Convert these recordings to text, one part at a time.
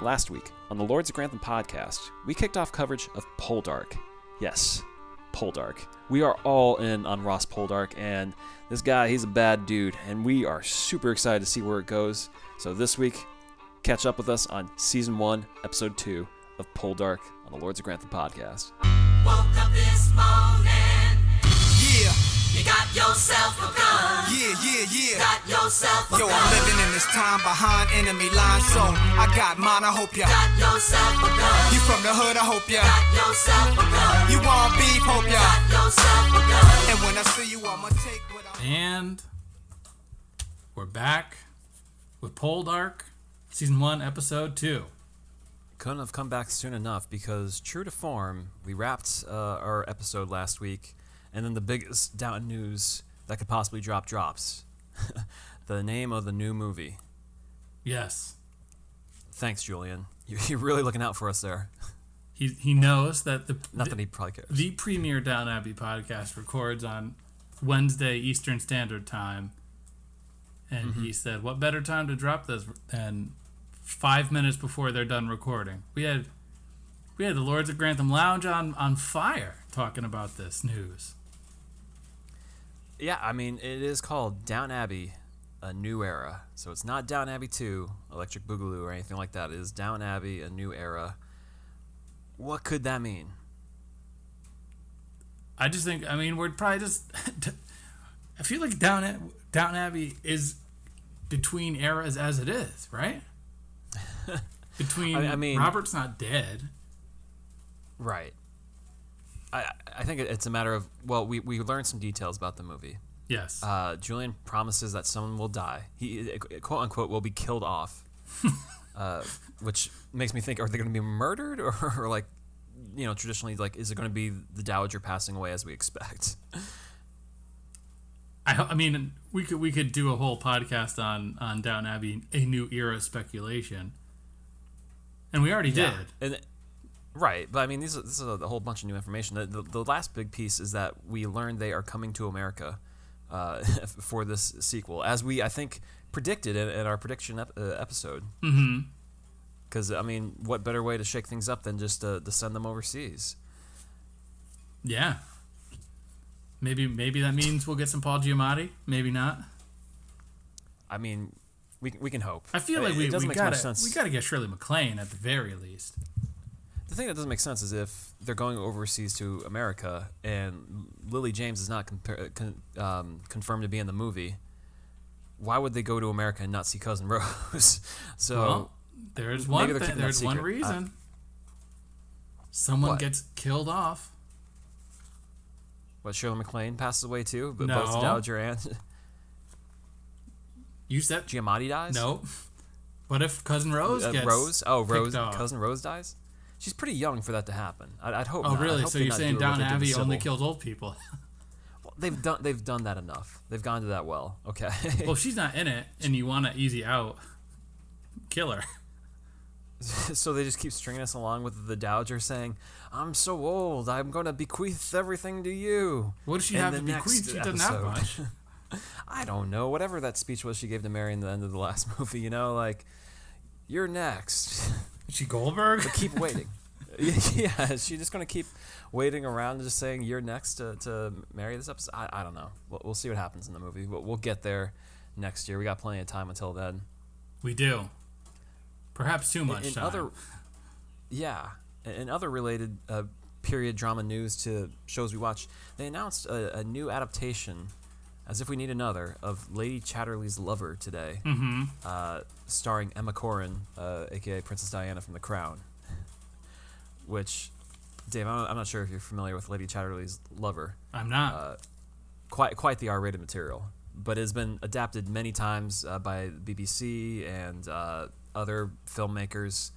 Last week, on the Lords of Grantham podcast, we kicked off coverage of Poldark. Yes, Poldark. We are all in on Ross Poldark, and this guy, he's a bad dude, and we are super excited to see where it goes. So this week, catch up with us on Season 1, Episode 2 of Poldark on the Lords of Grantham podcast. Woke up this morning, Yeah, you got yourself a gun. yeah, yeah, yeah. Got yourself a Yo, gun. I'm living in this time behind enemy lines, so I got mine, I hope ya. Got yourself a gun. You from the hood, I hope ya. Got yourself a gun. You want beef, hope ya. Got yourself a gun. And when I see you, I'ma take what I And we're back with Poldark, season one, episode two. Couldn't have come back soon enough because, true to form, we wrapped uh, our episode last week, and then the biggest Downton news that could possibly drop drops. the name of the new movie. Yes, Thanks, Julian. You- You're really looking out for us there. he he knows that the Not that he probably cares. the premier Downton Abbey podcast records on Wednesday Eastern Standard Time, and Mm-hmm. he said, "What better time to drop this than five minutes before they're done recording?" We had we had the Lords of Grantham Lounge on on fire talking about this news. Yeah, I mean, it is called Downton Abbey, A New Era. So it's not Downton Abbey 2, Electric Boogaloo, or anything like that. It is Downton Abbey, A New Era. What could that mean? I just think I mean we're probably just I feel like Down Downton Abbey is between eras as it is, right? Between I- I mean- Robert's not dead. Right. I, I think it's a matter of, well, we, we learned some details about the movie. Yes. Uh, Julian promises that someone will die. He, uh, quote unquote, will be killed off. uh, which makes me think, are they going to be murdered? Or, or, like, you know, traditionally, like, is it going to be the Dowager passing away as we expect? I, I mean we could we could do a whole podcast on on Downton Abbey a new era speculation. And we already did. And right, but I mean, these are, this is a, whole bunch of new information. The, the, the last big piece is that we learned they are coming to America uh, for this sequel, as we I think predicted in, in our prediction ep- uh, episode. Mm-hmm. Because I mean, what better way to shake things up than just to, to send them overseas? Yeah. Maybe maybe that means we'll get some Paul Giamatti, maybe not. I mean, we, we can hope. I feel like it we, we gotta we gotta get Shirley MacLaine at the very least. Thing that doesn't make sense is if they're going overseas to America and Lily James is not compar- con- um, confirmed to be in the movie, why would they go to America and not see Cousin Rose? so Well, there's one thing, there's one secret. Uh, reason. Someone what? gets killed off. what Shirley MacLaine passes away too, but No. both Dowager and You said Giamatti dies. no. What if cousin Rose Uh, gets Rose. Oh, Rose. Cousin Rose dies. She's pretty young for that to happen. I'd, I'd hope. Oh not. Really? hope So you're saying Down they did to Abbey only kills old people? Well, they've done. They've done that enough. They've gone to that well. Okay. well, if she's not in it, and you want to easy out, kill her. so they just keep stringing us along with the dowager saying, "I'm so old. I'm going to bequeath everything to you." What does she And have to bequeath? She doesn't have much. I don't know. Whatever that speech was she gave to Mary in the end of the last movie, you know, like, "You're next." Is she Goldberg? But keep waiting. yeah, is she just going to keep waiting around, and just saying "You're next" to, to marry this episode? I, I don't know. We'll, we'll see what happens in the movie. We'll, we'll get there next year. We got plenty of time until then. We do. Perhaps too much in time. other yeah in other related uh, period drama news to shows we watch they announced a, a new adaptation as if we need another of lady chatterley's lover today mm-hmm. uh, starring emma corrin uh, aka princess diana from the crown which dave I'm not, I'm not sure if you're familiar with lady chatterley's lover I'm not. uh, quite quite the R-rated material, but it has been adapted many times uh, by BBC and uh, other filmmakers.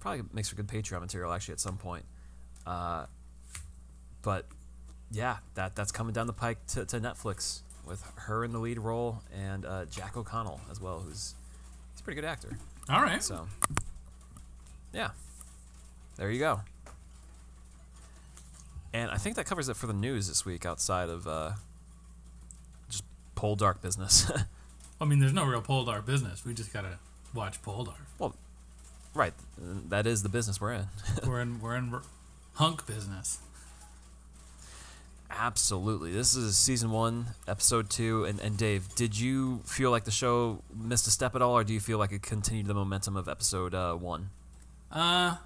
Probably makes for good Patreon material actually at some point. Uh, but yeah, that that's coming down the pike to, to Netflix with her in the lead role and uh, Jack O'Connell as well, who's he's a pretty good actor. All right. So yeah, there you go. And I think that covers it for the news this week, outside of uh, just Poldark business. I mean, there's no real Poldark business. We just gotta watch Poldark. well, right. That is the business we're in. we're in we're in r- hunk business. Absolutely. This is season one, episode two. And, and Dave, did you feel like the show missed a step at all, or do you feel like it continued the momentum of episode uh, one? Uh,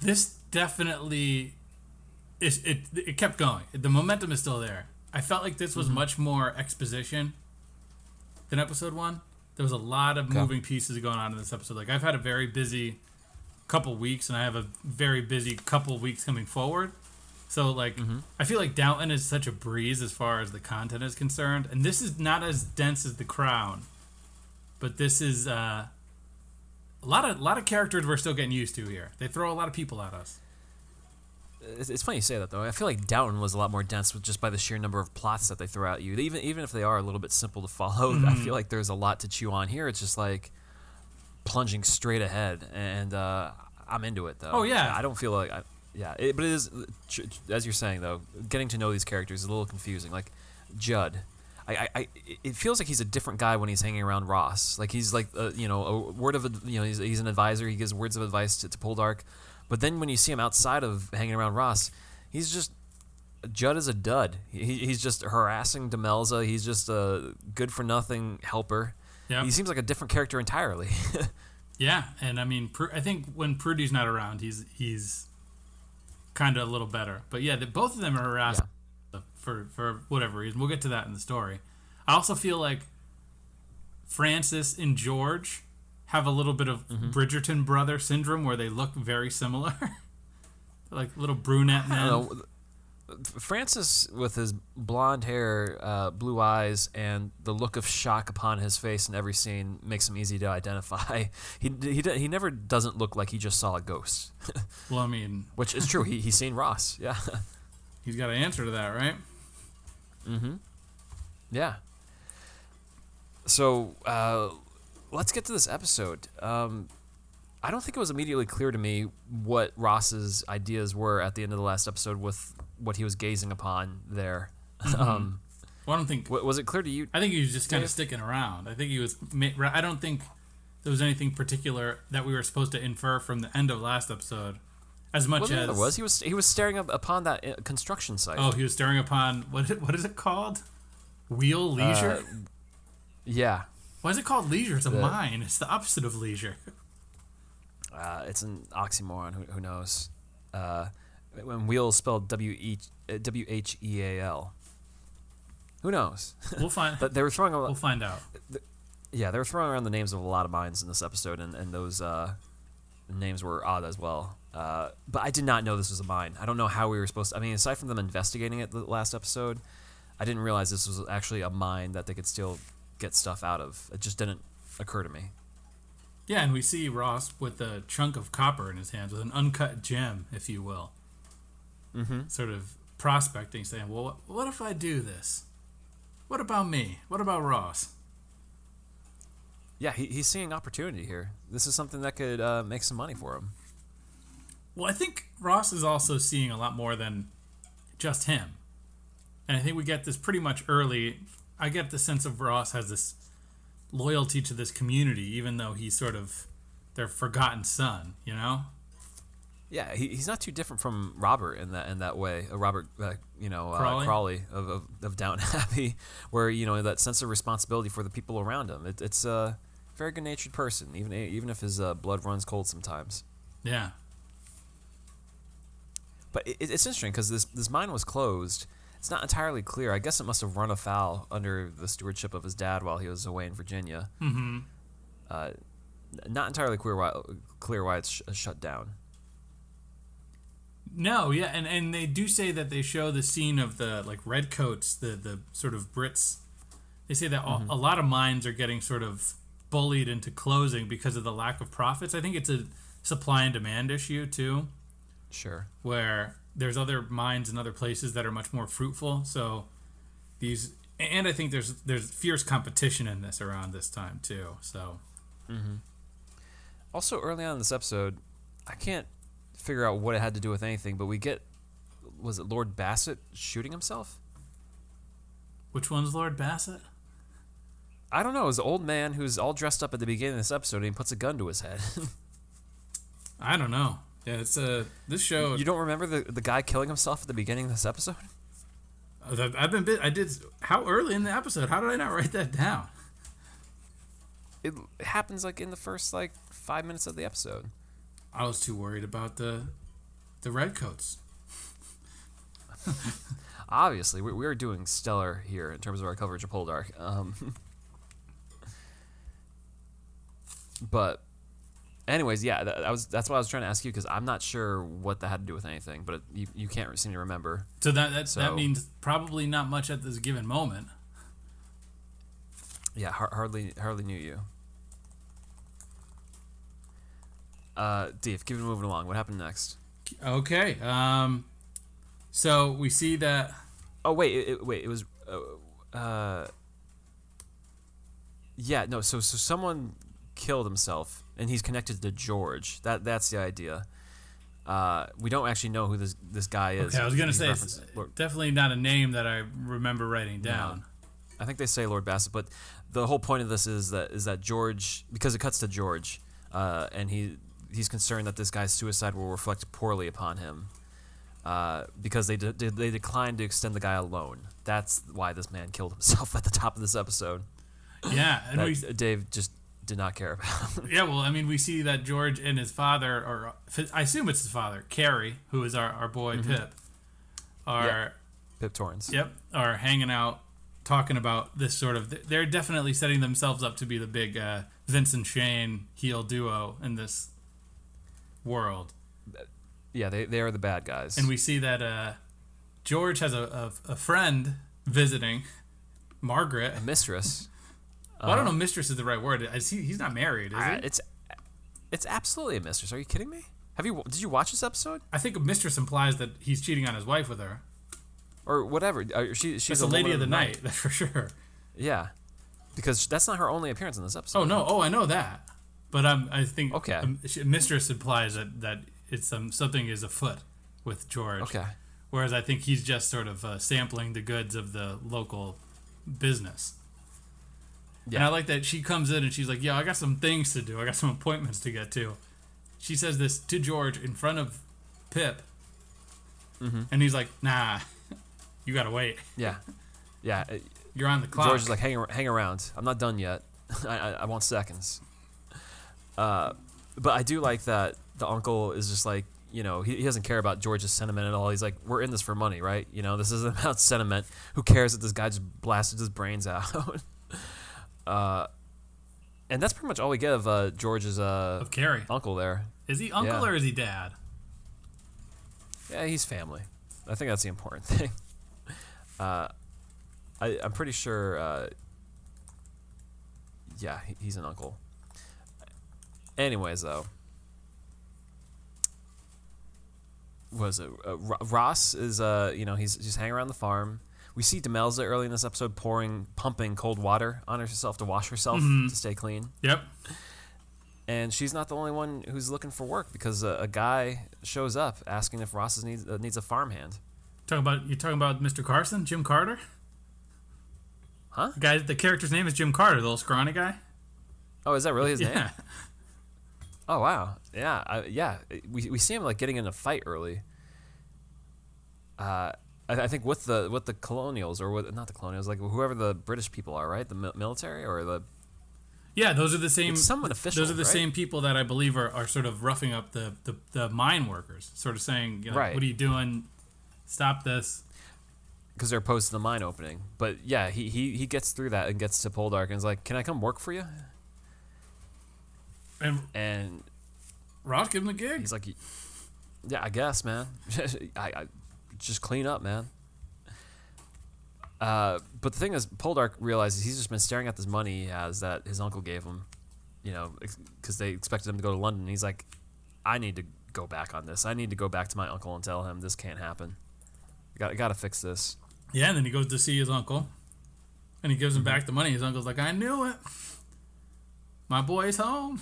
this definitely is it. It kept going. The momentum is still there. I felt like this was much more exposition than episode one. There was a lot of moving pieces going on in this episode. Like I've had a very busy couple weeks, and I have a very busy couple weeks coming forward. So like I feel like Downton is such a breeze as far as the content is concerned, and this is not as dense as The Crown, but this is uh, a lot of lot of characters we're still getting used to here. They throw a lot of people at us. It's, it's funny you say that though. I feel like Downton was a lot more dense with just by the sheer number of plots that they throw at you. Even even if they are a little bit simple to follow, I feel like there's a lot to chew on. Here, it's just like plunging straight ahead, and uh, I'm into it though. Oh, yeah. I don't feel like. I, yeah, it, but it is as you're saying though. Getting to know these characters is a little confusing. Like Judd. I, I, it feels like he's a different guy when he's hanging around Ross. Like he's like, uh, you know, a word of, you know, he's, he's an advisor. He gives words of advice to, to Poldark. But then when you see him outside of hanging around Ross, he's just Judd is a dud. He, he's just harassing Demelza. He's just a good for nothing helper. Yeah. He seems like a different character entirely. Yeah, and I mean, I think when Prudy's not around, he's he's kind of a little better. But yeah, the, both of them are harassed for for whatever reason. We'll get to that in the story. I also feel like Francis and George have a little bit of Mm-hmm. Bridgerton brother syndrome, where they look very similar, like little brunette men. Francis, with his blonde hair, uh, blue eyes, and the look of shock upon his face in every scene, makes him easy to identify. He he, he never doesn't look like he just saw a ghost, Well, I mean, which is true. He, he's seen Ross. Yeah, he's got an answer to that, right? Mm-hmm. Yeah. So uh, let's get to this episode. Um, I don't think it was immediately clear to me what Ross's ideas were at the end of the last episode with what he was gazing upon there. Um, Well, I don't think wa- was it clear to you? I think he was just kind of sticking around. I think he was. I don't think there was anything particular that we were supposed to infer from the end of last episode, as much Well, as there was. He was he was staring up upon that uh, construction site. Oh, he was staring upon what? What is it called? Wheal Leisure. Uh, yeah, Why is it called leisure? It's a mine. It's the opposite of leisure. uh, it's an oxymoron. Who, who knows? Uh, when wheel is spelled W E uh, W H E A L. Who knows? We'll find. but they were throwing a we'll find out. Yeah, they were throwing around the names of a lot of mines in this episode, and and those uh, names were odd as well. Uh, but I did not know this was a mine. I don't know how we were supposed to. I mean, aside from them investigating it the last episode, I didn't realize this was actually a mine that they could still get stuff out of. It just didn't occur to me. Yeah, and we see Ross with a chunk of copper in his hands, with an uncut gem, if you will. Mm-hmm. Sort of prospecting, saying, "Well, what, what if I do this? What about me? What about Ross?" Yeah, he, he's seeing opportunity here. This is something that could uh, make some money for him. Well, I think Ross is also seeing a lot more than just him. And I think we get this pretty much early. I get the sense of Ross has this loyalty to this community, even though he's sort of their forgotten son, you know? Yeah, he, he's not too different from Robert in that in that way. Uh, Robert, uh, you know, uh, Crawley? Crawley, of, of, of Downton Abbey, where you know that sense of responsibility for the people around him. It, it's a very good natured person, even even if his uh, blood runs cold sometimes. Yeah. But it, it's interesting because this this mine was closed. It's not entirely clear. I guess it must have run afoul under the stewardship of his dad while he was away in Virginia. Mm-hmm. Uh, not entirely clear why clear why it's sh- shut down. No, yeah, and, and they do say that they show the scene of the like redcoats, the the sort of Brits. They say that a- mm-hmm. a lot of mines are getting sort of bullied into closing because of the lack of profits. I think it's a supply and demand issue too. Sure. where there's other mines in other places that are much more fruitful. So these, and I think there's there's fierce competition in this around this time too. So mm-hmm. Also, early on in this episode, I can't figure out what it had to do with anything, but we get was it Lord Bassett shooting himself? which one's Lord Bassett? I don't know. It's an old man who's all dressed up at the beginning of this episode, and he puts a gun to his head. I don't know. Yeah, it's a this show. you don't remember the the guy killing himself at the beginning of this episode? Uh, I've I've been bit. I did. How early in the episode? How did I not write that down? It happens like in the first like five minutes of the episode. I was too worried about the the redcoats. Obviously, we, we are doing stellar here in terms of our coverage of Poldark. Um, but, anyways, yeah, that, that was that's what I was trying to ask you because I'm not sure what that had to do with anything, but it, you you can't seem to remember. So that that, So- that means probably not much at this given moment. Yeah, har- hardly hardly knew you. Uh, Dave, keep it moving along. What happened next? Okay. Um. So we see that. Oh wait, it, it- wait, it was. Uh, uh, yeah, no. So so someone killed himself, and he's connected to George. That that's the idea. Uh, we don't actually know who this this guy is. Okay, I was gonna say it's definitely not a name that I remember writing down. I think they say Lord Bassett, but the whole point of this is that is that George, because it cuts to George, uh, and he he's concerned that this guy's suicide will reflect poorly upon him, uh, because they de- they declined to extend the guy a loan. That's why this man killed himself at the top of this episode. Yeah, and we Dave just did not care about. yeah. Well, I mean, we see that George and his father, or I assume it's his father, Cary, who is our our boy Pip, are. Pip Torrens. Yep, are hanging out, talking about this sort of. They're definitely setting themselves up to be the big uh, Vincent Shane heel duo in this world, Yeah, they, they are the bad guys. and we see that uh, George has a, a, a friend visiting, Margaret. A mistress. Well, I don't know, mistress is the right word. Is he, he's not married, is Uh, he? it's it's absolutely a mistress. Are you kidding me? Have you did you watch this episode I think a mistress implies that he's cheating on his wife with her. or whatever? Uh, she she's a lady of the night, that's for sure. Yeah, because that's not her only appearance in this episode. Oh no! Oh, I know that, but um, I think Okay. um, mistress implies that that it's um, something is afoot with George. Okay. Whereas I think he's just sort of uh, sampling the goods of the local business. Yeah. And I like that she comes in and she's like, "Yeah, I got some things to do. I got some appointments to get to." She says this to George in front of Pip, Mm-hmm. and he's like, "Nah, you gotta wait. Yeah, yeah. You're on the clock." George is like, hang, hang around. I'm not done yet. I, I, I want seconds. Uh, but I do like that the uncle is just like, you know, he, he doesn't care about George's sentiment at all. He's like, we're in this for money, right? You know, this isn't about sentiment. Who cares that this guy just blasted his brains out? uh, and that's pretty much all we get of uh, George's uh, of Cary. uncle there. Is he uncle Yeah. or is he dad? Yeah, he's family. I think that's the important thing. Uh, I, I'm pretty sure. Uh, yeah, he- he's an uncle. Anyways, though, was it uh, Ross is uh you know he's just hanging around the farm. We see Demelza early in this episode pouring pumping cold water on herself to wash herself to stay clean, Yep. and she's not the only one who's looking for work because a, a guy shows up asking if Ross is needs uh, needs a farmhand. Talking about you talking about Mr. Carson, Jim Carter. Huh? The guy, the character's name is Jim Carter, the little scrawny guy. Oh, is that really his name? Oh wow, yeah, I, yeah. We, we see him like getting in a fight early. Uh, I, I think with the with the colonials or with not the colonials, like whoever the British people are, right? The mil- military or the Yeah, those are the same. It's somewhat official, Those are the right? same people that I believe are, are sort of roughing up the, the, the mine workers, sort of saying, you know, Right. "What are you doing? Stop this!" because they're opposed to the mine opening. But yeah, he, he he gets through that and gets to Poldark and is like, "Can I come work for you?" And And Ross give him the gig. he's like, "Yeah, I guess, man. I, I just clean up, man." Uh, but the thing is, Poldark realizes he's just been staring at this money he has that his uncle gave him, you know, because they expected him to go to London. He's like, I need to go back on this. I need to go back to my uncle and tell him this can't happen. Got got to fix this. Yeah, and then he goes to see his uncle, and he gives him back the money. His uncle's like, "I knew it. My boy's home."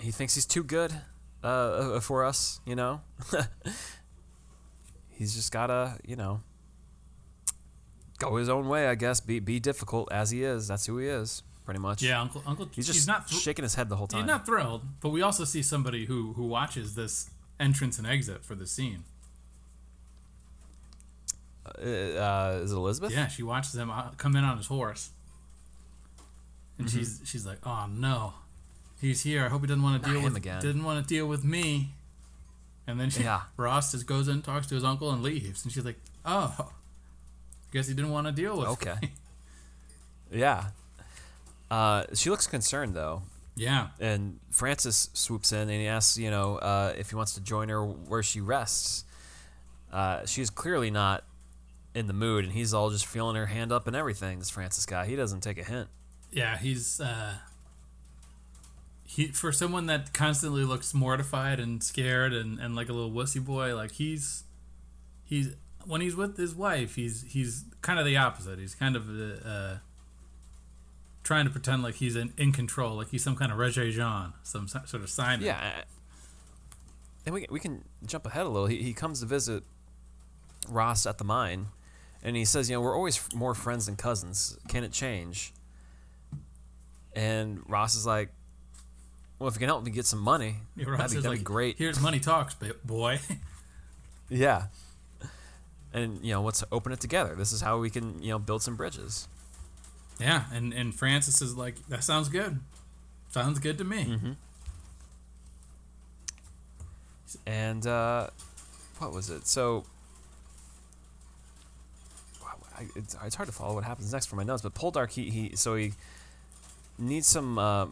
He thinks he's too good uh, uh, for us, you know. he's just gotta, you know, go his own way, I guess. Be be difficult as he is. That's who he is, pretty much. Yeah, Uncle Uncle. He's just he's not thr- shaking his head the whole time. he's not thrilled, but we also see somebody who who watches this entrance and exit for the scene. Uh, uh, is it Elizabeth? Yeah, she watches him uh, come in on his horse, and Mm-hmm. she's she's like, "Oh no, he's here. I hope he doesn't want to deal him with again." didn't want to deal with me." And then she, Yeah. Ross just goes in, talks to his uncle, and leaves. And she's like, "Oh, I guess he didn't want to deal with." Okay. me." Yeah. Uh, she looks concerned though, yeah, and Francis swoops in and he asks, you know, uh, if he wants to join her where she rests. Uh, she's clearly not in the mood, and he's all just feeling her hand up and everything. This Francis guy, he doesn't take a hint. yeah. He's uh, he for someone that constantly looks mortified and scared and, and like a little wussy boy. Like he's he's when he's with his wife, he's he's kind of the opposite. He's kind of uh, uh, trying to pretend like he's in, in control, like he's some kind of Regé Jean, some sort of Simon. Yeah. And we, we can jump ahead a little. He, he comes to visit Ross at the mine, and he says, you know, we're always more friends than cousins. Can it change? And Ross is like, well, if you can help me get some money, Yeah, Ross that'd, be, that'd like, be great. Here's money talks, boy. Yeah. And, you know, let's open it together. This is how we can, you know, build some bridges. yeah, and and Francis is like, that sounds good. Sounds good to me. Mm-hmm. And uh, what was it? So it's, it's hard to follow what happens next for my notes. But Poldark, he, he so he needs some uh,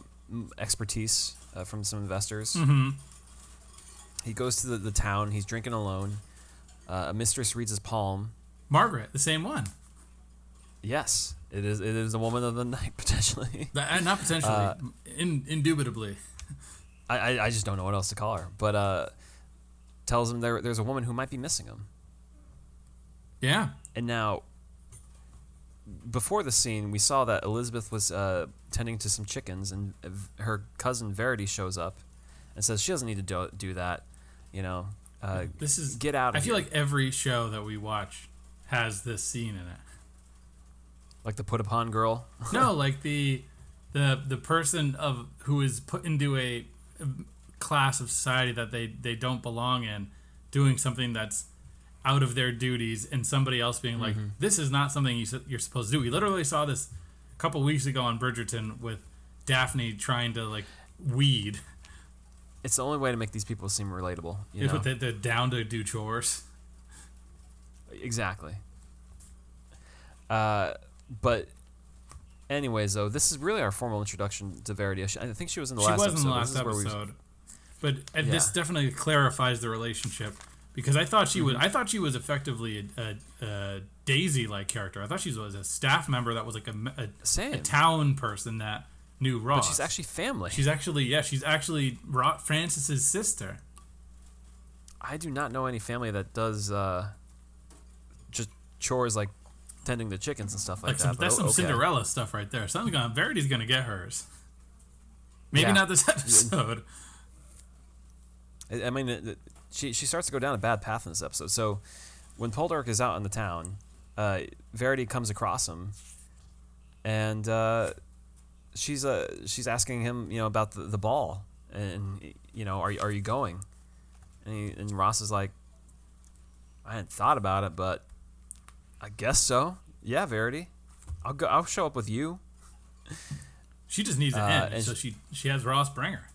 expertise uh, from some investors. Mm-hmm. He goes to the, the town. He's drinking alone. Uh, a mistress reads his palm. Margaret, the same one. Yes, it is. It is the woman of the night potentially. Uh, not potentially, Uh, in, indubitably. I, I, I just don't know what else to call her. But uh, tells him there there's a woman who might be missing him. Yeah. And now, before the scene, we saw that Elizabeth was uh, tending to some chickens, and her cousin Verity shows up and says she doesn't need to do, do that. You know, uh, This is get out. Of I feel here. like every show that we watch has this scene in it. like the put upon girl. No, like the the the person of who is put into a, a class of society that they they don't belong in, doing something that's out of their duties, and somebody else being like, Mm-hmm. "This is not something you, you're supposed to do." We literally saw this a couple weeks ago on Bridgerton with Daphne trying to like weed It's the only way to make these people seem relatable. You know? with the, the down to do chores. Exactly. Uh, but, anyways, though, this is really our formal introduction to Verity. I think she was in the she last episode. She was in the last is where we- episode, but uh, this definitely clarifies the relationship because I thought she Mm-hmm. was I thought she was effectively a, a, a Daisy like character. I thought she was a staff member that was like a, a, town person that knew Ross. But she's actually family. she's actually yeah she's actually Ro- Francis's sister. I do not know any family that does uh, just chores like tending the chickens and stuff like, Like that. some, that's some okay. Cinderella stuff right there. Something's gonna Verity's gonna get hers. Maybe Yeah. not this episode. I mean, she she starts to go down a bad path in this episode. So when Poldark is out in the town, uh, Verity comes across him, and uh, she's uh, she's asking him, you know, about the, the ball, and you know, are you- are you going? And, he, and Ross is like, I hadn't thought about it, but I guess so. Yeah, Verity, I'll go. I'll show up with you. She just needs an Uh, end, so she she has Ross bring her.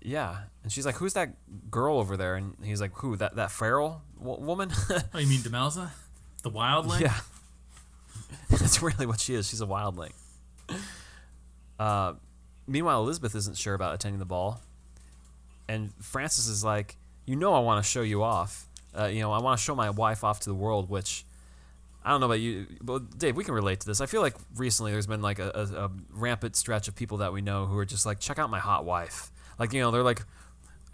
Yeah, and she's like, "Who's that girl over there?" And he's like, "Who? That that feral w- woman?" Oh, you mean Demelza, the wildling? Yeah. That's really what she is. She's a wildling. Uh, meanwhile, Elizabeth isn't sure about attending the ball. And Francis is like, You know, I want to show you off. Uh, you know, I want to show my wife off to the world, which I don't know about you. But Dave, we can relate to this. I feel like recently there's been like a, a, a rampant stretch of people that we know who are just like, Check out my hot wife. Like, you know, they're like,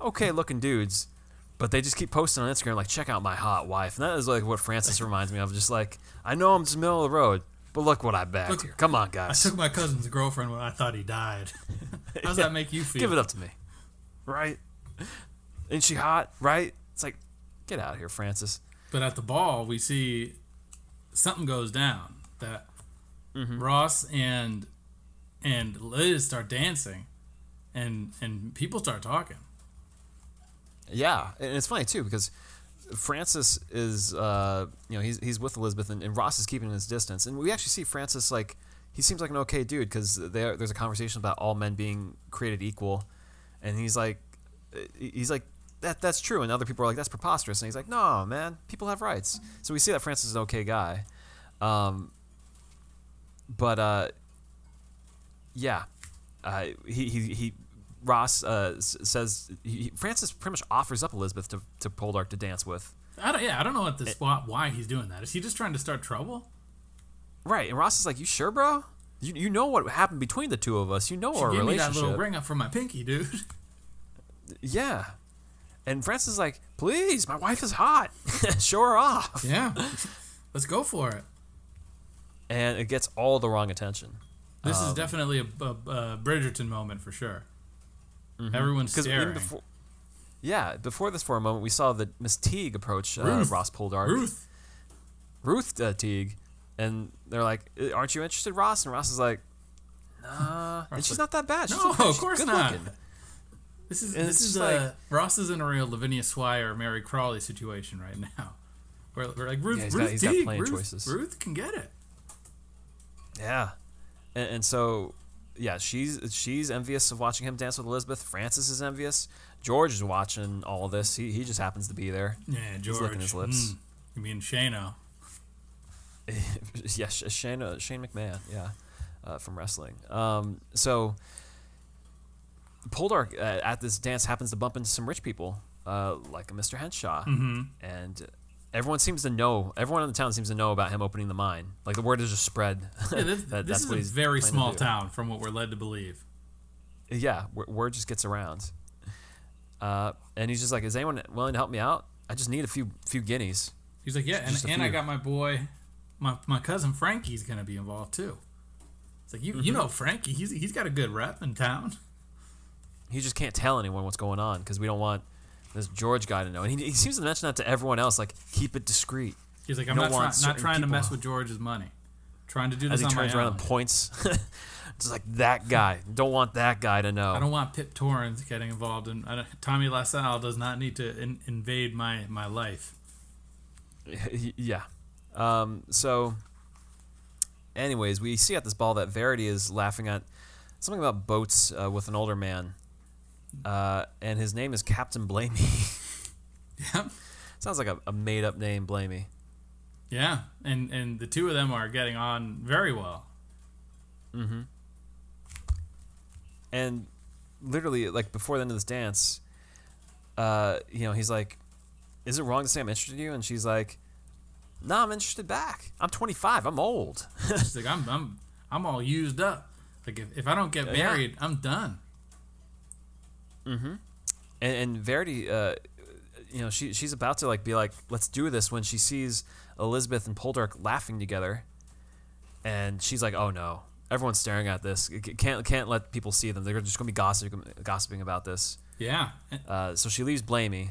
okay looking dudes. But they just keep posting on Instagram like, check out my hot wife, and that is like what Francis reminds me of. Just like, I know I'm just middle of the road, but look what I bagged Look, here. Come on, guys. I took my cousin's girlfriend when I thought he died. How does that make you feel? give it up to me, right? Isn't she hot? Right? It's like, get out of here, Francis. But at the ball, we see something goes down. That Mm-hmm. Ross and and Liz start dancing, and and people start talking. Yeah, and it's funny too because Francis is, uh, you know, he's he's with Elizabeth, and, and Ross is keeping his distance, and we actually see Francis like he seems like an okay dude because there's a conversation about all men being created equal, and he's like, he's like. That, that's true, and other people are like that's preposterous, and he's like, no, man, people have rights. So we see that Francis is an okay guy, um, but uh, yeah, uh, he, he he Ross uh, s- says he, Francis pretty much offers up Elizabeth to to Poldark to dance with. I don't, yeah, I don't know what this why, why he's doing that. Is he just trying to start trouble? Right, and Ross is like, "You sure, bro? You, you know what happened between the two of us? You know our relationship." Give me that relationship." little ring up from my pinky, dude. Yeah, and Francis is like, "Please, my wife is hot. Show her off." Yeah, let's go for it. And it gets all the wrong attention. This Um, is definitely a, a, a Bridgerton moment for sure. Everyone's Because staring. even before, yeah, before this for a moment, we saw that Miss Teague approach uh. Ross Poldark, Ruth, Ruth uh, Teague, and they're like, "Uh, "Aren't you interested, Ross?" And Ross is like, "Nah." And she's not that bad. She's No, okay. of course not. looking. this is And this is like- Ross is in a real Lavinia Swire, Mary Crawley situation right now. We're, we're like Ruth, Yeah, Ruth got- Teague, Ruth, choices. Ruth can get it. Yeah, and, and so yeah, she's she's envious of watching him dance with Elizabeth. Francis is envious. George is watching all this. He, he just happens to be there. Yeah, George. licking his lips. Mm, you mean Shano? yeah, Sh- Shane Shane McMahon. Yeah, uh, from wrestling. Um, so Poldark uh, at this dance happens to bump into some rich people, uh, like a Mr. Henshaw, Mm-hmm. and everyone seems to know. Everyone in the town seems to know about him opening the mine. Like the word has just spread. Yeah, this, that this that's is a very planning to small town from what we're led to believe. yeah, word, just gets around. Uh, and he's just like, "Is anyone willing to help me out? I just need a few few guineas." He's like, yeah, and, Just a and I got my boy, my, my cousin Frankie's gonna be involved too. It's like you you Mm-hmm. know Frankie, he's he's got a good rep in town. He just can't tell anyone what's going on because we don't want this George guy to know. And he, he seems to mention that to everyone else, like keep it discreet. He's like, I'm don't try, not trying to mess with George's money. trying to do As this he on my turns around own. and points, it's like that guy. Don't want that guy to know. I don't want Pip Torrens getting involved in. I don't, Tommy Lascelles does not need to in, invade my my life. yeah. Um, so, anyways, we see at this ball that Verity is laughing at something about boats uh, with an older man, uh, and his name is Captain Blamey. Yeah, Sounds like a, a made up name, Blamey. yeah, and and the two of them are getting on very well. Mm-hmm. And literally, like before the end of this dance, uh, you know, he's like, "Is it wrong to say I'm interested in you?" And she's like, "No, I'm interested back. I'm 25. I'm old." She's like, I'm I'm I'm all used up. Like if, if I don't get Yeah. married, I'm done. And, and Verity, uh, you know, she she's about to like be like, "Let's do this." When she sees Elizabeth and Poldark laughing together, and she's like, "Oh no." Everyone's staring at this. Can't can't let people see them. They're just gonna be gossiping gossiping about this. Yeah, Uh, so she leaves Blamey.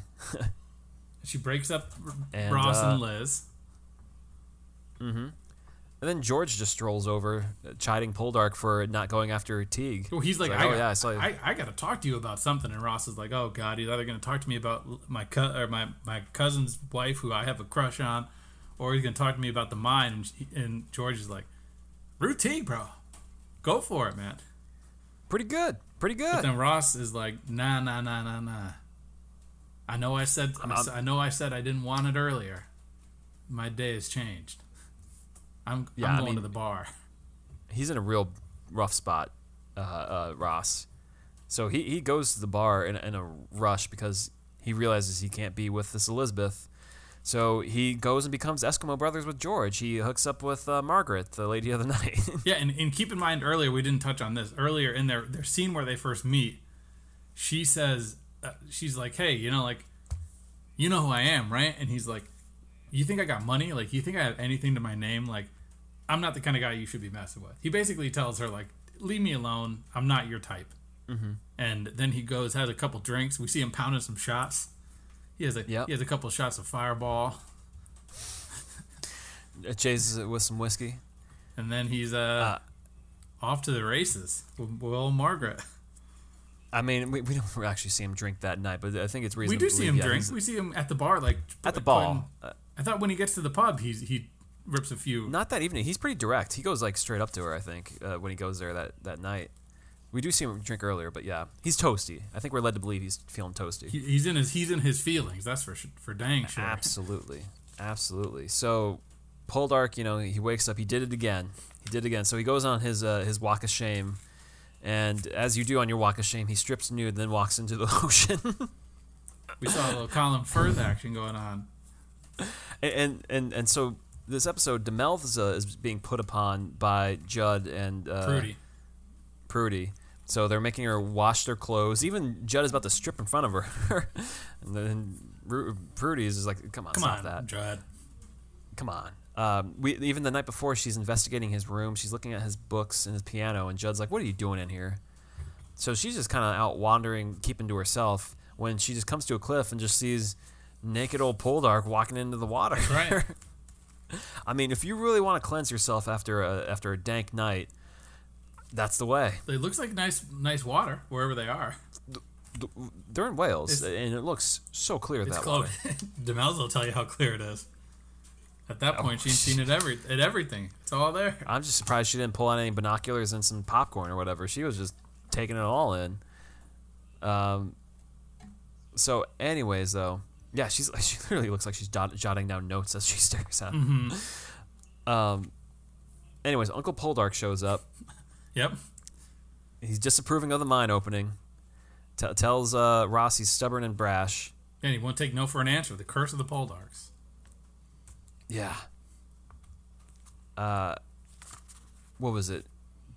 she breaks up And, Ross uh, and Liz. And then George just strolls over, uh, chiding Poldark for not going after Teague. Well, he's like, It's I, oh got, yeah, I saw you. I, I got to talk to you about something. And Ross is like, oh god, he's either going to talk to me about my co- or my my cousin's wife, who I have a crush on, or he's going to talk to me about the mine. And, she, and George is like, Ruth Teague, bro, go for it, man. Pretty good. Pretty good. But then Ross is like, nah, nah, nah, nah, nah. I know I said I know I said I didn't want it earlier. My day has changed. I'm, Yeah, I'm I going mean- to the bar. He's in a real rough spot, uh, uh, Ross. So he, he goes to the bar in, in a rush because he realizes he can't be with this Elizabeth. So he goes and becomes Eskimo brothers with George. He hooks up with uh, Margaret, the lady of the night. Yeah, and, and keep in mind earlier we didn't touch on this earlier in their their scene where they first meet. She says uh, she's like, "Hey, you know, like, you know who I am, right?" And he's like, "You think I got money? Like, you think I have anything to my name? Like, I'm not the kind of guy you should be messing with." He basically tells her like, "Leave me alone. I'm not your type." Mm-hmm. And then he goes has a couple drinks. We see him pounding some shots. He has a Yep. he has a couple shots of Fireball. Chases it with some whiskey. and then he's uh, off to the races with Will and Margaret. I mean, we, we don't actually see him drink that night, but I think it's reasonable. We do see him drink. We see him at the bar, like at the putting- ball. Uh, I thought when he gets to the pub, he's he rips a few. not that evening. He's pretty direct. He goes like straight up to her. I think uh, when he goes there that that night. We do see him drink earlier, but yeah, he's toasty. I think we're led to believe he's feeling toasty. he, he's in his he's in his feelings. That's for for dang sure. Absolutely, absolutely. So, Poldark, you know, he wakes up. He did it again. He did it again. So he goes on his uh, his walk of shame, and as you do on your walk of shame, he strips nude, and then walks into the ocean. We saw a little Colin Firth action going on. and and and so this episode, Demelza is being put upon by Judd and uh, Prudy. Prudy. So they're making her wash their clothes. Even Judd is about to strip in front of her, and then Ru- Prudy's is like, "Come on, Come stop on, that! Judd. Come on." Um, we even the night before, she's investigating his room. She's looking at his books and his piano, and Judd's like, "What are you doing in here?" So she's just kind of out wandering, keeping to herself. When she just comes to a cliff and just sees naked old Poldark walking into the water. Right. I mean, if you really want to cleanse yourself after a after a dank night, that's the way. It looks like nice nice water wherever they are. They're in Wales, It's- and it looks so clear It's that close. water. Demelza will tell you how clear it is. At that point, Oh, she's seen it every at everything. It's all there. I'm just surprised she didn't pull out any binoculars and some popcorn or whatever. She was just taking it all in. Um. So, anyways, though, yeah, she's she literally looks like she's jot, jotting down notes as she stares at. him. Um. Anyways, Uncle Poldark shows up. Yep. He's disapproving of the mine opening. T- tells uh, Ross he's stubborn and brash. And he won't take no for an answer. The curse of the Poldarks. Yeah. Uh, what was it?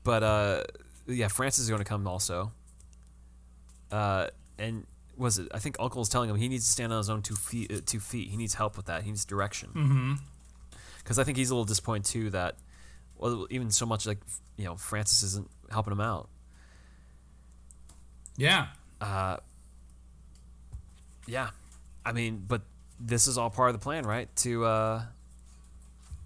But uh, yeah, Francis is going to come also. Uh, and was it? I think Uncle Uncle's telling him he needs to stand on his own two feet. Uh, two feet. He needs help with that. He needs direction. Mm-hmm. Because I think he's a little disappointed too that, well, even so much like you know Francis isn't helping him out. Yeah. Uh, yeah, I mean, but this is all part of the plan, right? To uh,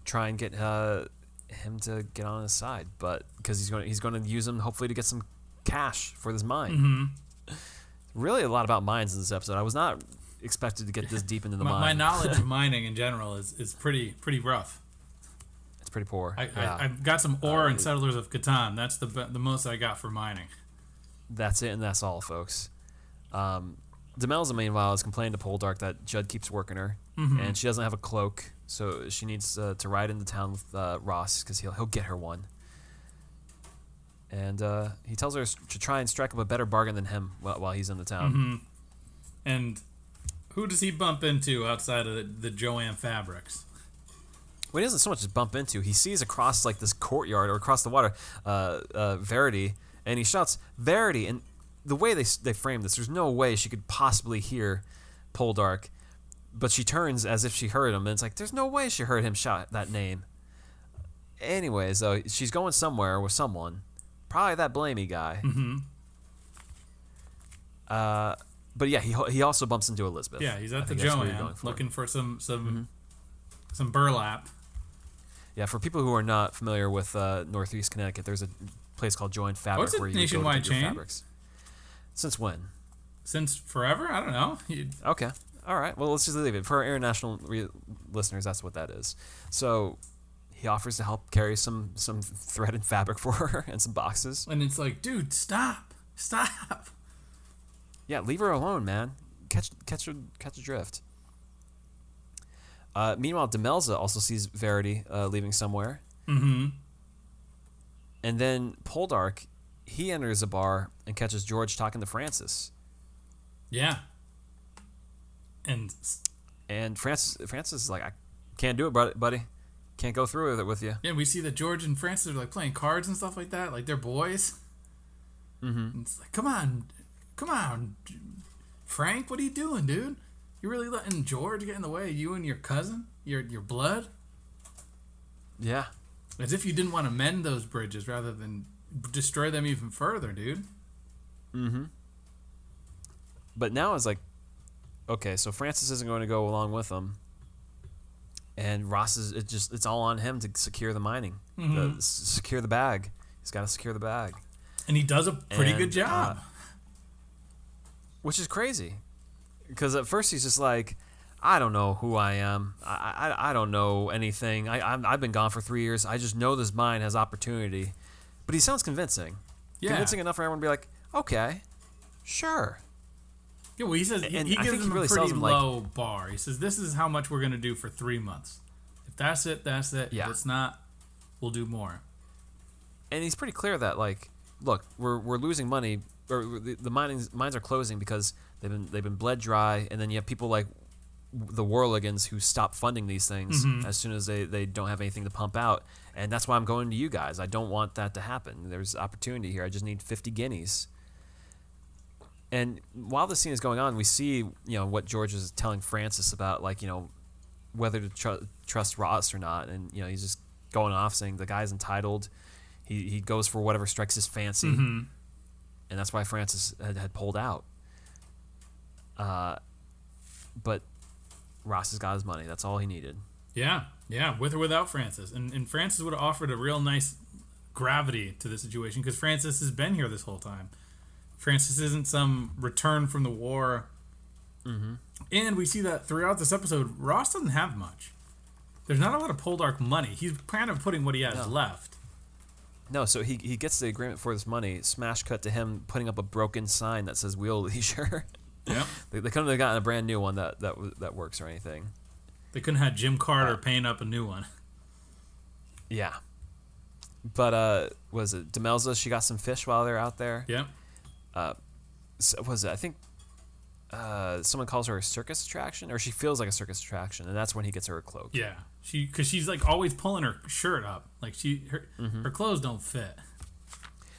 try and get uh, him to get on his side, but because he's going, to he's going to use him hopefully to get some cash for this mine. Mm-hmm. Really, a lot about mines in this episode. I was not expected to get this deep into the My, mine. my knowledge of mining in general is, is pretty pretty rough. it's pretty poor. I, yeah, I, I've got some ore and Settlers of Catan. That's the the most I got for mining. that's it, and that's all, folks. Um, Demelza, meanwhile, is complaining to Poldark that Judd keeps working her, and she doesn't have a cloak, so she needs uh, to ride into town with uh, Ross because he'll he'll get her one. And uh, he tells her to try and strike up a better bargain than him while, while he's in the town. And who does he bump into outside of the, the Joanne Fabrics? Well, he doesn't so much as bump into. He sees across like this courtyard or across the water, uh, uh, Verity, and he shouts Verity. And the way they they frame this, there's no way she could possibly hear Poldark, but she turns as if she heard him, and it's like there's no way she heard him shout that name. Anyways, though, she's going somewhere with someone, probably that blamey guy. Mm-hmm. Uh, but yeah, he he also bumps into Elizabeth. Yeah, he's I at the what you're Joanne for. looking for some some Mm-hmm. some burlap. Yeah, for people who are not familiar with uh, Northeast Connecticut, there's a place called Joint Fabric Oh, where you would go to nationwide chain? fabrics. Since when? Since forever, I don't know. You- Okay. All right. Well, let's just leave it. For our international re- listeners, that's what that is. So he offers to help carry some some thread and fabric for her and some boxes. And it's like, dude, stop, stop. Yeah, leave her alone, man. Catch catch her catch a drift. Uh, meanwhile, Demelza also sees Verity uh, leaving somewhere, Mm-hmm. and then Poldark he enters a bar and catches George talking to Francis. Yeah. And And Francis Francis is like, I can't do it, bud- buddy. Can't go through with it with you. yeah, we see that George and Francis are like playing cards and stuff like that, like they're boys. Mm-hmm. It's like, come on, come on, Frank, what are you doing, dude? You're really letting George get in the way you and your cousin, your your blood, Yeah. as if you didn't want to mend those bridges rather than destroy them even further, dude. Mm-hmm. But now it's like, okay, so Francis isn't going to go along with them. And Ross is it just it's all on him to secure the mining, Mm-hmm. the, secure the bag. He's got to secure the bag, And he does a pretty good job. uh, which is crazy, because at first he's just like. I don't know who I am. I, I, I don't know anything. I, I'm, I've been gone for three years. I just know this mine has opportunity. But he sounds convincing. yeah. Convincing enough for everyone to be like, okay, sure. Yeah, well, he says he, And he I gives think he them really a pretty them, like- low bar. He says, "This is how much we're gonna do for three months. If that's it, that's it. Yeah. If it's not, we'll do more." and he's pretty clear that like, look, we're, we're losing money, or the, the mines mines are closing because they've been they've been bled dry, and then you have people like the Warleggans who stop funding these things mm-hmm. as soon as they, they don't have anything to pump out, and that's why I'm going to you guys. I don't want that to happen. There's opportunity here. I just need 50 guineas. And while the scene is going on, we see you know what George is telling Francis about like you know whether to tr- trust Ross or not, and you know he's just going off saying the guy's entitled. He he goes for whatever strikes his fancy, and that's why Francis had, had pulled out. Uh, but Ross has got his money. That's all he needed. Yeah, yeah, with or without Francis, and and Francis would have offered a real nice gravity to the situation because Francis has been here this whole time. Francis isn't some return from the war, mm-hmm. and we see that throughout this episode, Ross doesn't have much. There's not a lot of Poldark money. He's kind of putting what he has No. left. No, so he, he gets the agreement for this money. Smash cut to him putting up a broken sign that says "Wheal Leisure." Yep. they, they couldn't have gotten a brand new one that that that works or anything. They couldn't have Jim Carter paint up a new one. Yeah. But uh, was it Demelza? She got some fish while they're out there. Yep. So, was it? I think uh, someone calls her a circus attraction, or she feels like a circus attraction, and that's when he gets her a cloak. Yeah. She because she's like always pulling her shirt up, like she her her clothes don't fit.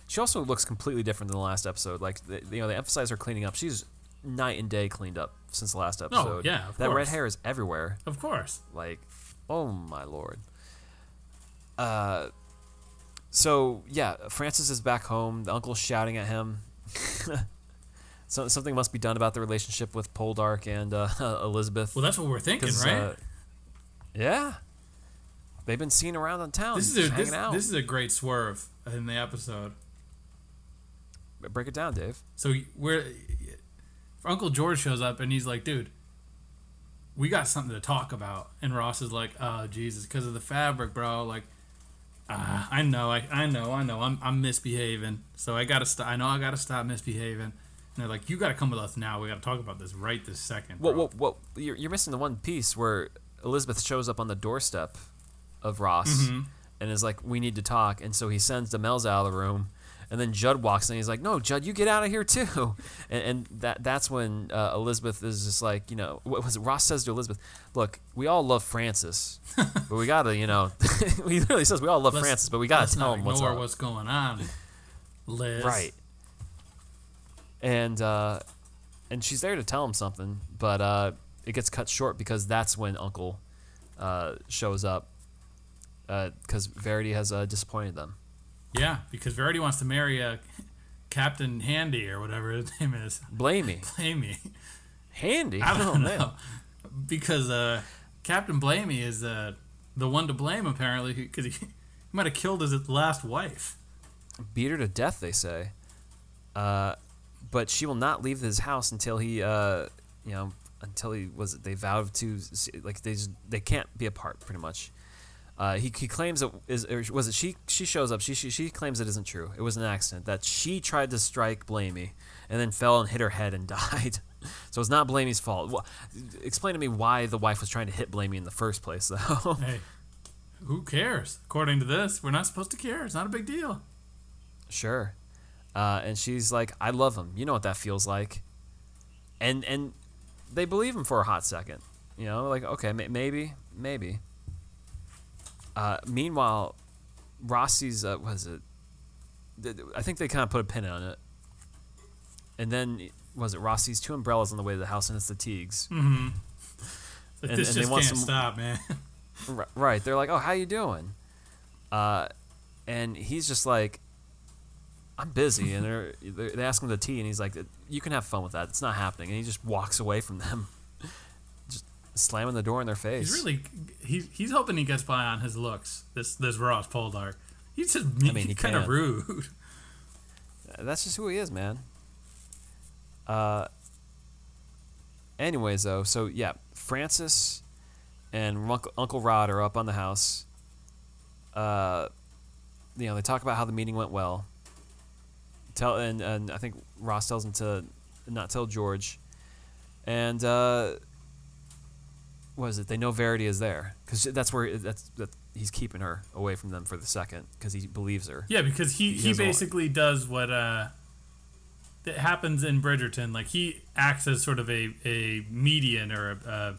She also looks completely different than the last episode. Like they, you know, they emphasize her cleaning up. She's night and day cleaned up since the last episode. Oh, yeah, that red hair is everywhere. Of course. Like, oh my lord. Uh, so yeah, Francis is back home. The uncle's shouting at him. so, something must be done about the relationship with Poldark and uh, Elizabeth. Well, that's what we're thinking, right? uh, yeah, they've been seen around in town. this is a this, out. this is a great swerve in the episode. Break it down, Dave. So we're Uncle George shows up and he's like, "Dude, we got something to talk about." And Ross is like, "Oh Jesus, because of the fabric, bro. Like, ah, I know, I, I know, I know. I'm, I'm misbehaving, so I gotta stop. I know I gotta stop misbehaving." And they're like, "You gotta come with us now. We gotta talk about this right this second. Well, bro." well, well you're, you're missing the one piece where Elizabeth shows up on the doorstep of Ross Mm-hmm. and is like, "We need to talk." And so he sends Demels out of the room, and then Judd walks in. He's like, "No, Judd, you get out of here too." And, and that that's when uh, Elizabeth is just like, you know, what was it? Ross says to Elizabeth, "Look, we all love Francis, but we gotta, you know," he literally says, "We all love Let's- Francis, but we gotta tell him what's up." what's going on, Liz. Right. And uh, and she's there to tell him something, but uh, it gets cut short because that's when Uncle uh, shows up because Verity has uh, disappointed them. Yeah, because Verity wants to marry uh, Captain Handy or whatever his name is. Blamey. Blamey. Handy. I don't man. know. Because uh, Captain Blamey is uh, the one to blame, apparently, because he, he might have killed his last wife. Beat her to death, they say. Uh, but she will not leave his house until he, uh, you know, until he was. They vowed to, like they just, they can't be apart, pretty much. Uh, he, he claims it is or was it she she shows up she, she she claims it isn't true it was an accident that she tried to strike Blamey and then fell and hit her head and died so it's not Blamey's fault well, explain to me why the wife was trying to hit Blamey in the first place though Hey, who cares? According to this, we're not supposed to care. It's not a big deal. Sure. Uh, and she's like, I love him. You know what that feels like. And and they believe him for a hot second. You know, like okay, may- maybe, maybe. Uh, meanwhile, Rossi's uh, was it? I think they kind of put a pin on it. And then was it Rossi's two umbrellas on the way to the house, and it's the Teagues. Like, And- this and they just want can't some- stop, man. Right. They're like, "Oh, how you doing?" Uh, and he's just like, "I'm busy." And they ask him the tea, and he's like, "You can have fun with that. It's not happening." And he just walks away from them. Slamming the door in their face. He's really he's he's hoping he gets by on his looks. This this Ross Poldark. He's just I mean, he kind of rude. That's just who he is, man. Uh. Anyways, though, so yeah, Francis and Uncle, Uncle Rod are up on the house. Uh, you know, they talk about how the meeting went well. Tell and and I think Ross tells him to not tell George. And uh, what is it? They know Verity is there because that's where that's that he's keeping her away from them for the second because he believes her. Yeah, because he, he want- basically does what uh that happens in Bridgerton. Like he acts as sort of a, a median or a, a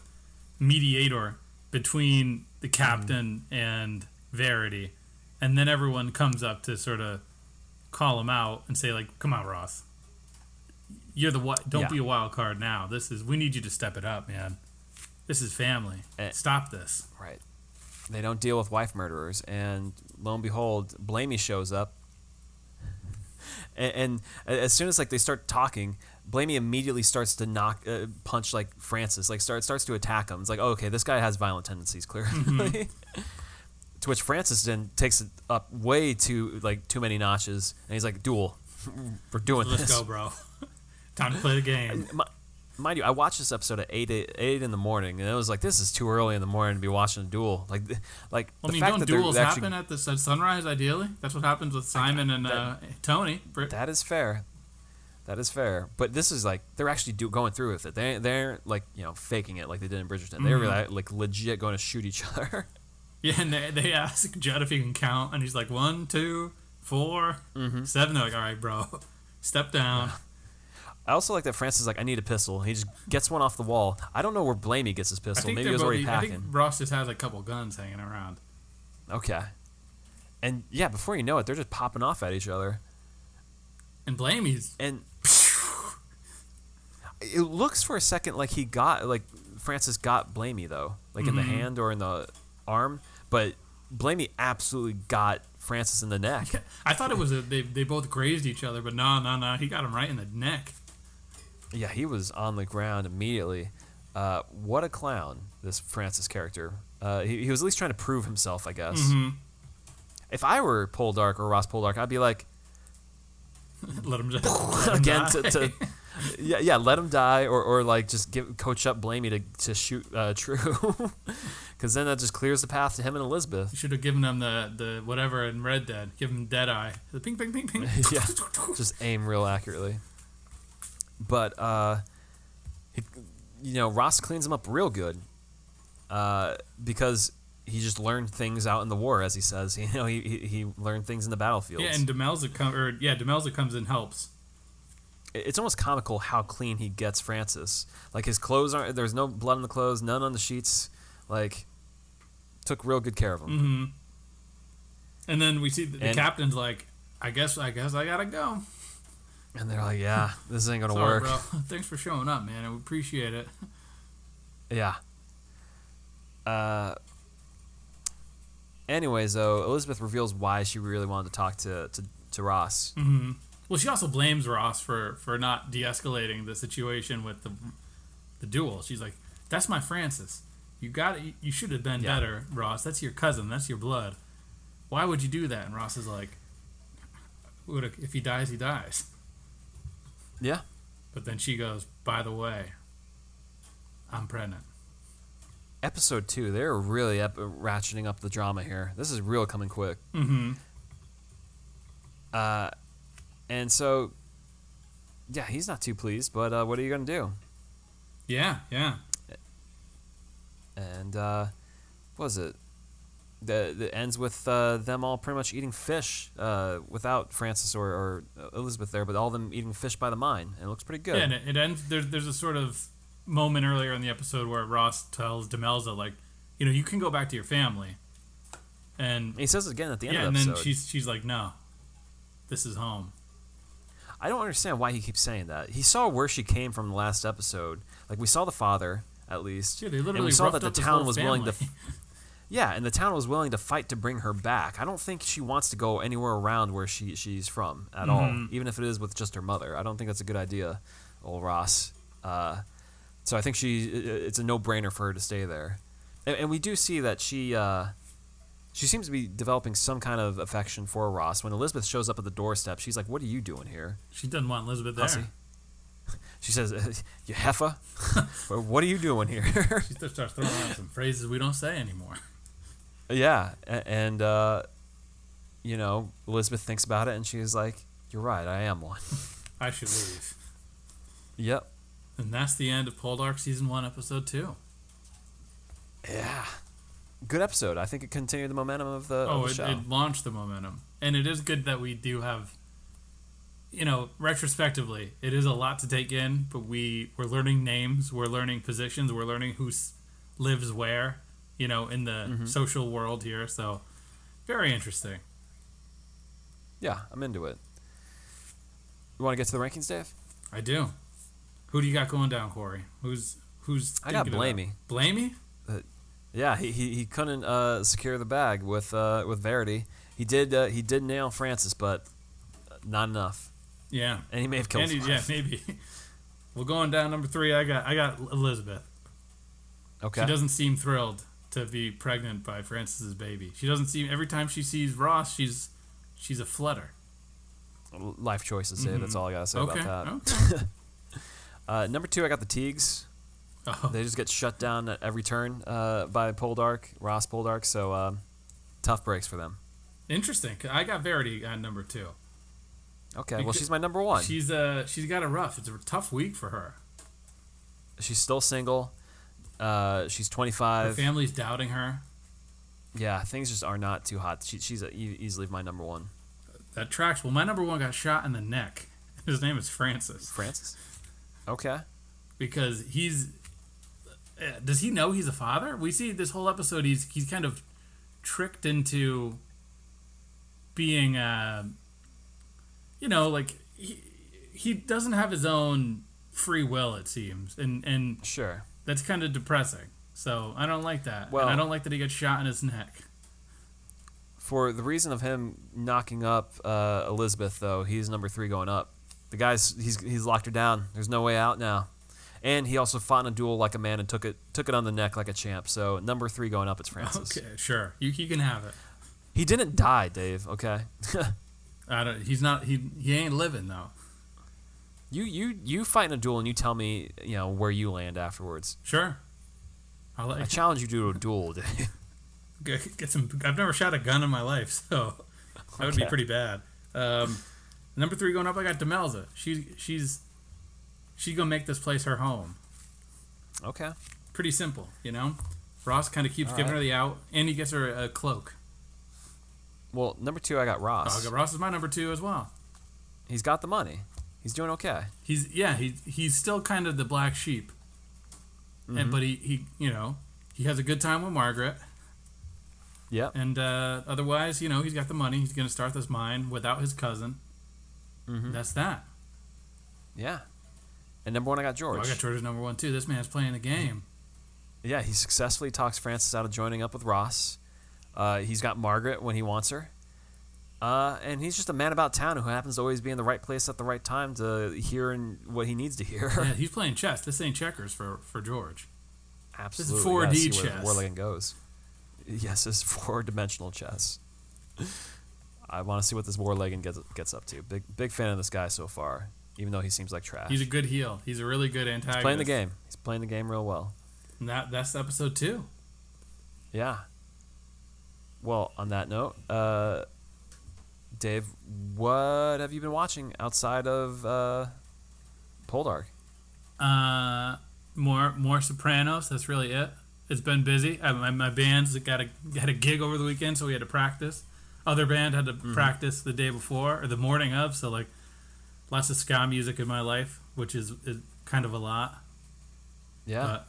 mediator between the captain and Verity, and then everyone comes up to sort of call him out and say like, "Come on, Ross, you're the wi- don't Yeah. be a wild card now. This is we need you to step it up, man. This is family. Eh. Stop this." Right. They don't deal with wife murderers, and lo and behold, Blamey shows up. And, and as soon as like they start talking, Blamey immediately starts to knock, uh, punch like Francis, like start starts to attack him. It's like, oh, okay, this guy has violent tendencies, clearly. to which Francis then takes it up way too like too many notches, and he's like, duel, we're doing this." Let's go, bro. Time to play the game. Mi- mind you, I watched this episode at eight eight in the morning, and it was like this is too early in the morning to be watching a duel. Like, like I the mean, fact don't that duels actually, happen at the at sunrise? Ideally, that's what happens with Simon and uh, Tony. That is fair. That is fair. But this is like they're actually do, going through with it. They they're like you know faking it like they did in Bridgerton. They were like, like legit going to shoot each other. Yeah, and they, they ask Judd if he can count, and he's like one, two, four, Mm-hmm. seven. They're like, all right, bro, step down. I also like that Francis is like I need a pistol. He just gets one off the wall. I don't know where Blamey gets his pistol. Maybe he was already both- I think. Ross just has a couple guns hanging around. Okay. And yeah, before you know it, they're just popping off at each other. And Blamey's and it looks for a second like he got like Francis got Blamey though, like in the mm-hmm. hand or in the arm, but Blamey absolutely got Francis in the neck. I thought it was a, they they both grazed each other, but no, no, no. He got him right in the neck. Yeah, he was on the ground immediately. Uh, what a clown, this Francis character. Uh, he, he was at least trying to prove himself, I guess. If I were Poldark or Ross Poldark, I'd be like, Let him just let again to, to yeah yeah let him die or, or like just give coach up Blamey to, to shoot uh, True because then that just clears the path to him and Elizabeth. You should have given him the, the whatever in Red Dead. Give him Dead Eye. The ping, ping, ping, ping. yeah, just aim real accurately. But uh, he, you know, Ross cleans him up real good, uh, because he just learned things out in the war, as he says. You know, he he, he learned things in the battlefield. Yeah, and Demelza come or yeah, Demelza comes and helps. It's almost comical how clean he gets Francis. Like his clothes aren't. There's no blood on the clothes, none on the sheets. Like, took real good care of him. Mm-hmm. And then we see the, the captain's like, I guess I guess I gotta go. And they're like, "Yeah, this ain't gonna Sorry, work." bro. Thanks for showing up, man. I appreciate it. Yeah. Uh. Anyways, though, Elizabeth reveals why she really wanted to talk to to, to Ross. Mm-hmm. Well, she also blames Ross for for not de-escalating the situation with the the duel. She's like, "That's my Francis. You got it. You should have been Yeah. better, Ross. That's your cousin. That's your blood. Why would you do that?" And Ross is like, if he dies, he dies." Yeah. But then she goes, "By the way, I'm pregnant." Episode two, they're really ep- ratcheting up the drama here. This is real coming quick. Mm-hmm. Uh, and so, yeah, he's not too pleased. But uh, what are you gonna do? Yeah, yeah. And uh, what was it? The the ends with uh, them all pretty much eating fish uh, without Francis or, or Elizabeth there, but all of them eating fish by the mine. And it looks pretty good. Yeah, and it, it ends. There's there's a sort of moment earlier in the episode where Ross tells Demelza like, you know, you can go back to your family, and he says it again at the end yeah, of and the then she's she's like, no, this is home. I don't understand why he keeps saying that. He saw where she came from the last episode. Like we saw the father at least, Yeah, they and literally we saw that the town was willing to. Yeah, and the town was willing to fight to bring her back. I don't think she wants to go anywhere around where she she's from at all, Mm-hmm. even if it is with just her mother. I don't think that's a good idea, old Ross. Uh, So I think she it's a no brainer for her to stay there, and, and we do see that she uh, she seems to be developing some kind of affection for Ross. When Elizabeth shows up at the doorstep, she's like, "What are you doing here?" She doesn't want Elizabeth there. Hussy. She says, "You heifer, what are you doing here?" She starts throwing out some phrases we don't say anymore. Yeah, and uh, you know Elizabeth thinks about it, and she's like, "You're right, I am one." I should leave. yep. And that's the end of Poldark season one, episode two. Yeah. Good episode. I think it continued the momentum of the, Oh, of the it, show. it launched the momentum, and it is good that we do have. You know, retrospectively, it is a lot to take in, but we we're learning names, we're learning positions, we're learning who lives where. You know, in the Mm-hmm. social world here, so very interesting. yeah, I'm into it. You want to get to the rankings, Dave? I do. Who do you got going down, Corey? Who's who's? I got thinking it up? Blamey. Blamey? Yeah, he, he, he couldn't uh, secure the bag with uh, with Verity. He did uh, he did nail Francis, but not enough. Yeah. And he may have killed. Andy, yeah, maybe. well, going down number three, I got I got Elizabeth. Okay. She doesn't seem thrilled to be pregnant by Francis's baby. She doesn't seem every time she sees Ross, she's she's a flutter. Life choices, Dave. That's all I gotta say Okay. about that. Okay. Uh, number two, I got the Teagues. Oh, They just get shut down at every turn uh, by Poldark, Ross Poldark. So um, tough breaks for them. Interesting. I got Verity at number two. Okay, well she's my number one. She's uh she's got a rough. It's a tough week for her. she's still single. Uh, she's Her 25. family's doubting her. Yeah, things just are not too hot. She, she's a, easily my number one. That tracks. Well, my number one got shot in the neck. His name is Francis. Francis. Okay. because he's uh, does he know he's a father we see this whole episode he's he's kind of tricked into being uh you know like he, he doesn't have his own free will it seems and and Sure. That's kind of depressing so i don't like that Well- and i don't like that he gets shot in his neck For the reason of him knocking up uh, Elizabeth, though, he's number three going up. The guy's he's he's locked her down. There's no way out now. And he also fought in a duel like a man and took it took it on the neck like a champ. So number three going up, it's Francis. okay sure you, you can have it He didn't die, Dave. Okay. I don't, he's not he he ain't living though you you you fight in a duel and you tell me you know where you land afterwards. sure I'll let I challenge you to a duel, get, get some. I've never shot a gun in my life, so that would be pretty bad. Um, number three going up, I got Demelza. She's she's she's gonna make this place her home. okay. Pretty simple, you know. Ross kind of keeps All giving right. her the out, and he gets her a cloak. Well, number two, I got Oh, Ross. Ross is my number two as well. He's got the money. He's doing okay. He's yeah, he he's still kind of the black sheep, Mm-hmm. and but he he you know he has a good time with Margaret, Yep. and uh, otherwise you know he's got the money. He's gonna start this mine without his cousin. Mm-hmm. That's that. Yeah. And number one, I got George. I got George's number one too. This man's playing the game. Yeah, he successfully talks Francis out of joining up with Ross. Uh, he's got Margaret when he wants her. Uh, and he's just a man about town who happens to always be in the right place at the right time to hear and what he needs to hear. Yeah, he's playing chess. This ain't checkers for for George. Absolutely. This is 4D gotta see where chess. Warleggan goes. Yes, it's four dimensional chess. I want to see what this Warleggan gets gets up to. Big big fan of this guy so far, even though he seems like trash. He's a good heel. He's a really good antagonist. He's playing the game. He's playing the game real well. And that that's episode two. Yeah. Well, on that note, uh, Dave, what have you been watching outside of uh, Poldark? Uh, more more Sopranos. That's really it. It's been busy. I, my, my band's got a got a gig over the weekend, so we had to practice. Other band had to Mm-hmm. practice the day before or the morning of. So like, lots of ska music in my life, which is, is kind of a lot. Yeah. But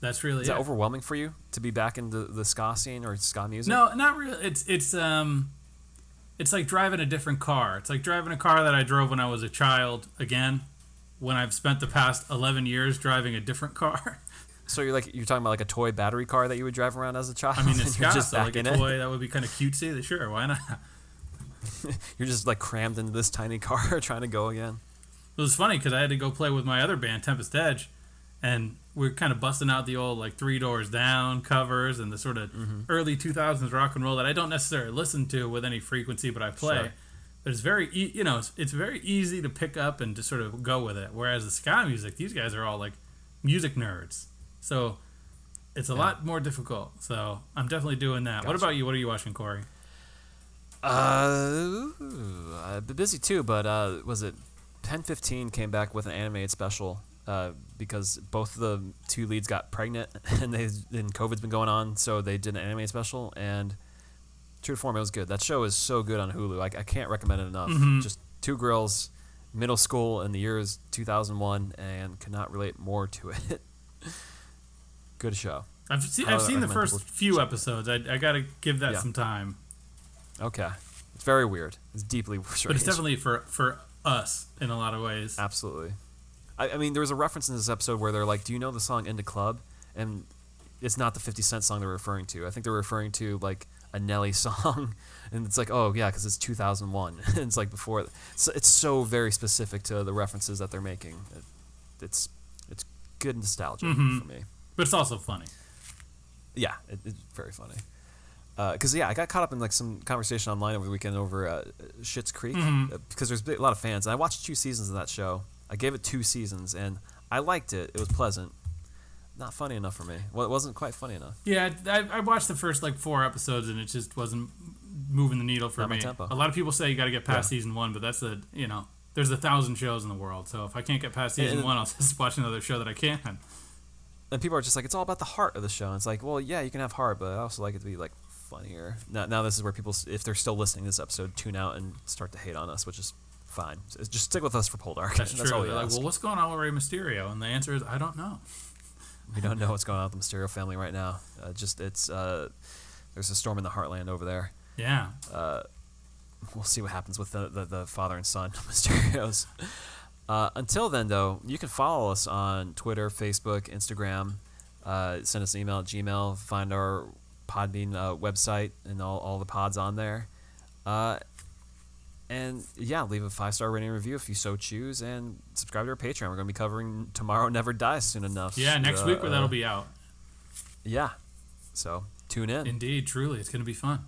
that's really Is it. that overwhelming for you to be back in the, the ska scene or ska music? No, not really. It's it's um, it's like driving a different car. It's like driving a car that I drove when I was a child again. When I've spent the past eleven years driving a different car. So you're like you're talking about like a toy battery car that you would drive around as a child. I mean, it's got just so like a in it. toy that would be kind of cutesy. Sure, why not? You're just like crammed into this tiny car trying to go again. It was funny because I had to go play with my other band, Tempest Edge, and we're kind of busting out the old like Three Doors Down covers and the sort of Mm-hmm. early 2000s rock and roll that I don't necessarily listen to with any frequency, but I play. Sure. But it's very, e- you know, it's, it's very easy to pick up and to sort of go with it. Whereas the ska music, these guys are all like music nerds, so it's a lot more difficult. So I'm definitely doing that. What about you? What are you watching, Corey? Uh, I've been busy too, but uh, was it PEN15 came back with an animated special uh, because both the two leads got pregnant and they and COVID's been going on, so they did an anime special and true to form, it was good. That show is so good on Hulu. I, I can't recommend it enough. Just two girls, middle school in the year is 2001, and cannot relate more to it. good show. I've seen, I've seen the first few episodes. I, I got to give that Yeah. some time. Okay, it's very weird. It's deeply strange. But it's definitely for for us in a lot of ways. Absolutely. I, I mean, there was a reference in this episode where they're like, "Do you know the song "In da Club"?" And it's not the Fifty Cent song they're referring to. I think they're referring to like a Nelly song, and it's like, "Oh yeah," because it's 2001. and it's like before. So it's so very specific to the references that they're making. It, it's it's good nostalgia for me. But it's also funny. Yeah, it, it's very funny. Because yeah, I got caught up in like some conversation online over the weekend over uh, Schitt's Creek uh, because there's a lot of fans, and I watched two seasons of that show. I gave it two seasons, and I liked it. It was pleasant. Not funny enough for me. Well, it wasn't quite funny enough. Yeah, I, I watched the first like four episodes and it just wasn't moving the needle for Not me. tempo. A lot of people say you got to get past Yeah. season one, but that's a you know there's a thousand shows in the world. So if I can't get past season and- one, I'll just watch another show that I can. And people are just like, it's all about the heart of the show. And it's like, well, yeah, you can have heart, but I also like it to be like funnier. Now, now this is where people, if they're still listening to this episode, tune out and start to hate on us, which is fine. Just stick with us for Poldark. That's, true. all we They're like, ask. well, what's going on with Rey Mysterio? And the answer is, I don't know. We don't know what's going on with the Mysterio family right now. Uh, just it's uh, there's a storm in the heartland over there. Yeah, We'll see what happens with the the, the father and son Mysterios. Uh, until then, though, you can follow us on Twitter, Facebook, Instagram. Uh, send us an email at Gmail. Find our Podbean uh, website and all, all the pods on there. Uh, and yeah, leave a five star rating review if you so choose, and subscribe to our Patreon. We're going to be covering Tomorrow Never Dies soon enough. yeah. Next week, where Uh, that'll be out. Yeah. So tune in. Indeed, truly, it's going to be fun.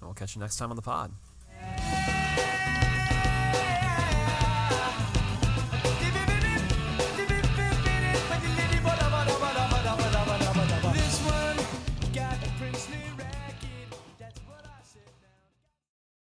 And we'll catch you next time on the pod.